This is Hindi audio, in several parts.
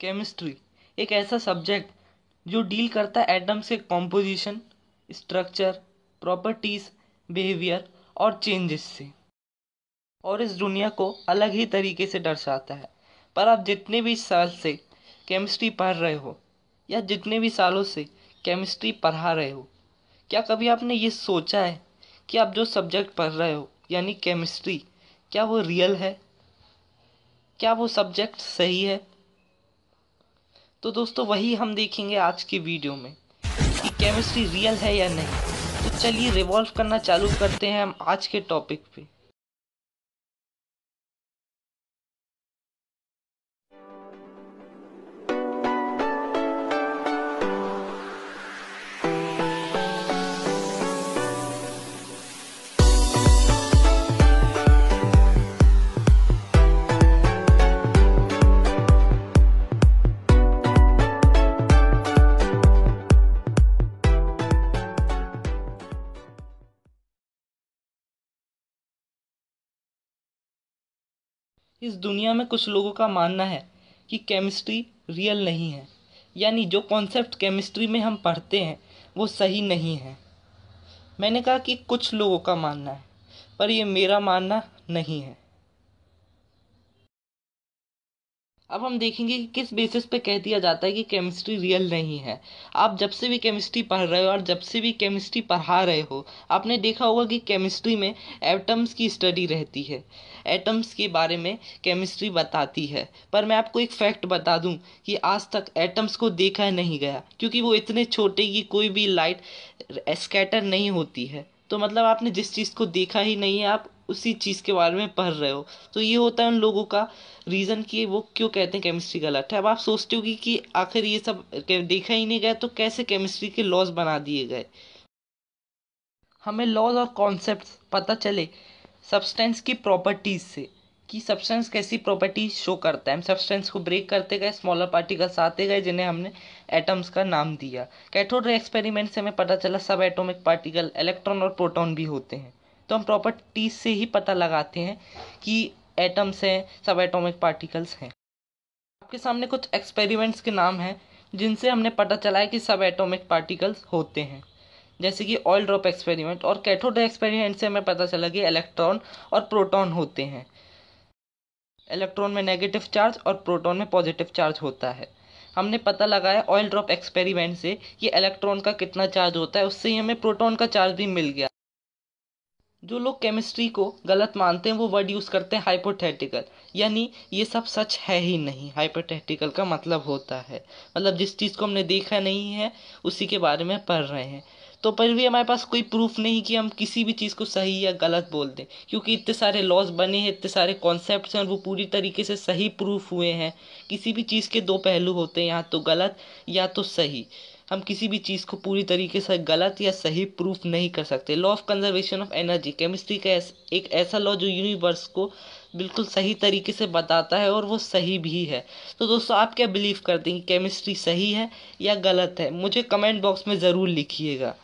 केमिस्ट्री एक ऐसा सब्जेक्ट जो डील करता है एटम्स के कॉम्पोजिशन स्ट्रक्चर प्रॉपर्टीज़ बिहेवियर और चेंजेस से। और इस दुनिया को अलग ही तरीके से दर्शाता है। पर आप जितने भी साल से केमिस्ट्री पढ़ रहे हो, या जितने भी सालों से केमिस्ट्री पढ़ा रहे हो, क्या कभी आपने ये सोचा है कि आप जो सब्जेक्ट पढ़ रहे हो, यानी केमिस्ट्री क्या वो रियल है? क्या वो सब्जेक्ट सही है? तो दोस्तों, वही हम देखेंगे आज की वीडियो में कि केमिस्ट्री रियल है या नहीं। तो चलिए रिवॉल्व करना चालू करते हैं हम आज के टॉपिक पे। इस दुनिया में कुछ लोगों का मानना है कि केमिस्ट्री रियल नहीं है। यानी जो कॉन्सेप्ट केमिस्ट्री में हम पढ़ते हैं, वो सही नहीं है। मैंने कहा कि कुछ लोगों का मानना है, पर ये मेरा मानना नहीं है। अब हम देखेंगे कि किस बेसिस पे कह दिया जाता है कि केमिस्ट्री रियल नहीं है। आप जब से भी केमिस्ट्री पढ़ रहे हो और जब से भी केमिस्ट्री पढ़ा रहे हो, आपने देखा होगा कि केमिस्ट्री में एटम्स की स्टडी रहती है। एटम्स के बारे में केमिस्ट्री बताती है। पर मैं आपको एक फैक्ट बता दूँ कि आज तक एटम्स को देखा नहीं गया, क्योंकि वो इतने छोटे कि कोई भी लाइट स्कैटर नहीं होती है। तो मतलब आपने जिस चीज़ को देखा ही नहीं है, आप उसी चीज़ के बारे में पढ़ रहे हो। तो ये होता है उन लोगों का रीज़न कि वो क्यों कहते हैं केमिस्ट्री गलत है। अब आप सोचते होगी कि आखिर ये सब देखा ही नहीं गया तो कैसे केमिस्ट्री के लॉज बना दिए गए? हमें लॉज और कॉन्सेप्ट पता चले सब्सटेंस की प्रॉपर्टीज़ से कि सब्सटेंस कैसी प्रॉपर्टीज़ शो करता है। हम सब्सटेंस को ब्रेक करते गए स्मॉलर पार्टिकल्स आते गए, जिन्हें हमने एटम्स का नाम दिया। कैथोड एक्सपेरिमेंट से हमें पता चला सब एटोमिक पार्टिकल इलेक्ट्रॉन और प्रोटॉन भी होते हैं। तो हम प्रॉपर प्रॉपर्टीज़ से ही पता लगाते हैं कि एटम्स हैं सब एटॉमिक पार्टिकल्स हैं। आपके सामने कुछ एक्सपेरिमेंट्स के नाम हैं, जिनसे हमने पता चला है कि सब एटॉमिक पार्टिकल्स होते हैं। जैसे कि ऑयल ड्रॉप एक्सपेरिमेंट और कैथोड एक्सपेरिमेंट से हमें पता चला कि इलेक्ट्रॉन और प्रोटॉन होते हैं। इलेक्ट्रॉन में नेगेटिव चार्ज और प्रोटॉन में पॉजिटिव चार्ज होता है। हमने पता लगाया ऑयल ड्रॉप एक्सपेरिमेंट से कि इलेक्ट्रॉन का कितना चार्ज होता है, उससे ही हमें प्रोटॉन का चार्ज भी मिल गया। जो लोग केमिस्ट्री को गलत मानते हैं, वो वर्ड यूज़ करते हैं हाइपोथेटिकल यानी ये सब सच है ही नहीं। हाइपोथेटिकल का मतलब होता है। मतलब जिस चीज़ को हमने देखा नहीं है, उसी के बारे में पढ़ रहे हैं। तो पर भी हमारे पास कोई प्रूफ नहीं कि हम किसी भी चीज़ को सही या गलत बोल दें। क्योंकि इतने सारे लॉज बने हैं, इतने सारे कॉन्सेप्ट हैं वो पूरी तरीके से सही प्रूफ हुए हैं। किसी भी चीज़ के दो पहलू होते हैं, या तो गलत या तो सही। हम किसी भी चीज़ को पूरी तरीके से गलत या सही प्रूफ नहीं कर सकते। Law of conservation of energy chemistry का एक ऐसा लॉ जो यूनिवर्स को बिल्कुल सही तरीके से बताता है और वो सही भी है। तो दोस्तों, आप क्या बिलीव करते हैं केमिस्ट्री सही है या गलत है? मुझे कमेंट बॉक्स में ज़रूर लिखिएगा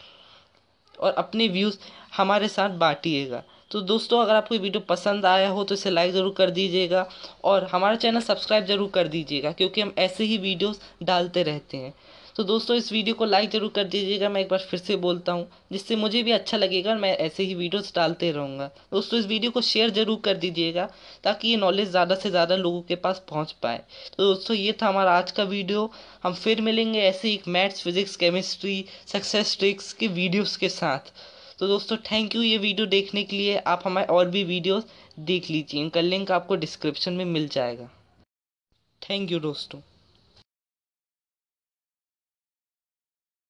और अपने व्यूज़ हमारे साथ बांटिएगा। तो दोस्तों, अगर आपको वीडियो पसंद आया हो तो इसे लाइक ज़रूर कर दीजिएगा और हमारा चैनल सब्सक्राइब ज़रूर कर दीजिएगा, क्योंकि हम ऐसे ही वीडियोस डालते रहते हैं। तो दोस्तों, इस वीडियो को लाइक ज़रूर कर दीजिएगा। मैं एक बार फिर से बोलता हूँ, जिससे मुझे भी अच्छा लगेगा और मैं ऐसे ही वीडियोस डालते रहूँगा। दोस्तों, इस वीडियो को शेयर ज़रूर कर दीजिएगा, ताकि ये नॉलेज ज़्यादा से ज़्यादा लोगों के पास पहुँच पाए। तो दोस्तों, ये था हमारा आज का वीडियो। हम फिर मिलेंगे ऐसे ही maths physics chemistry success tricks के वीडियोज़ के साथ। तो दोस्तों थैंक यू ये वीडियो देखने के लिए। आप हमारे और भी वीडियोस देख लीजिए। इनका लिंक आपको डिस्क्रिप्शन में मिल जाएगा। थैंक यू दोस्तों।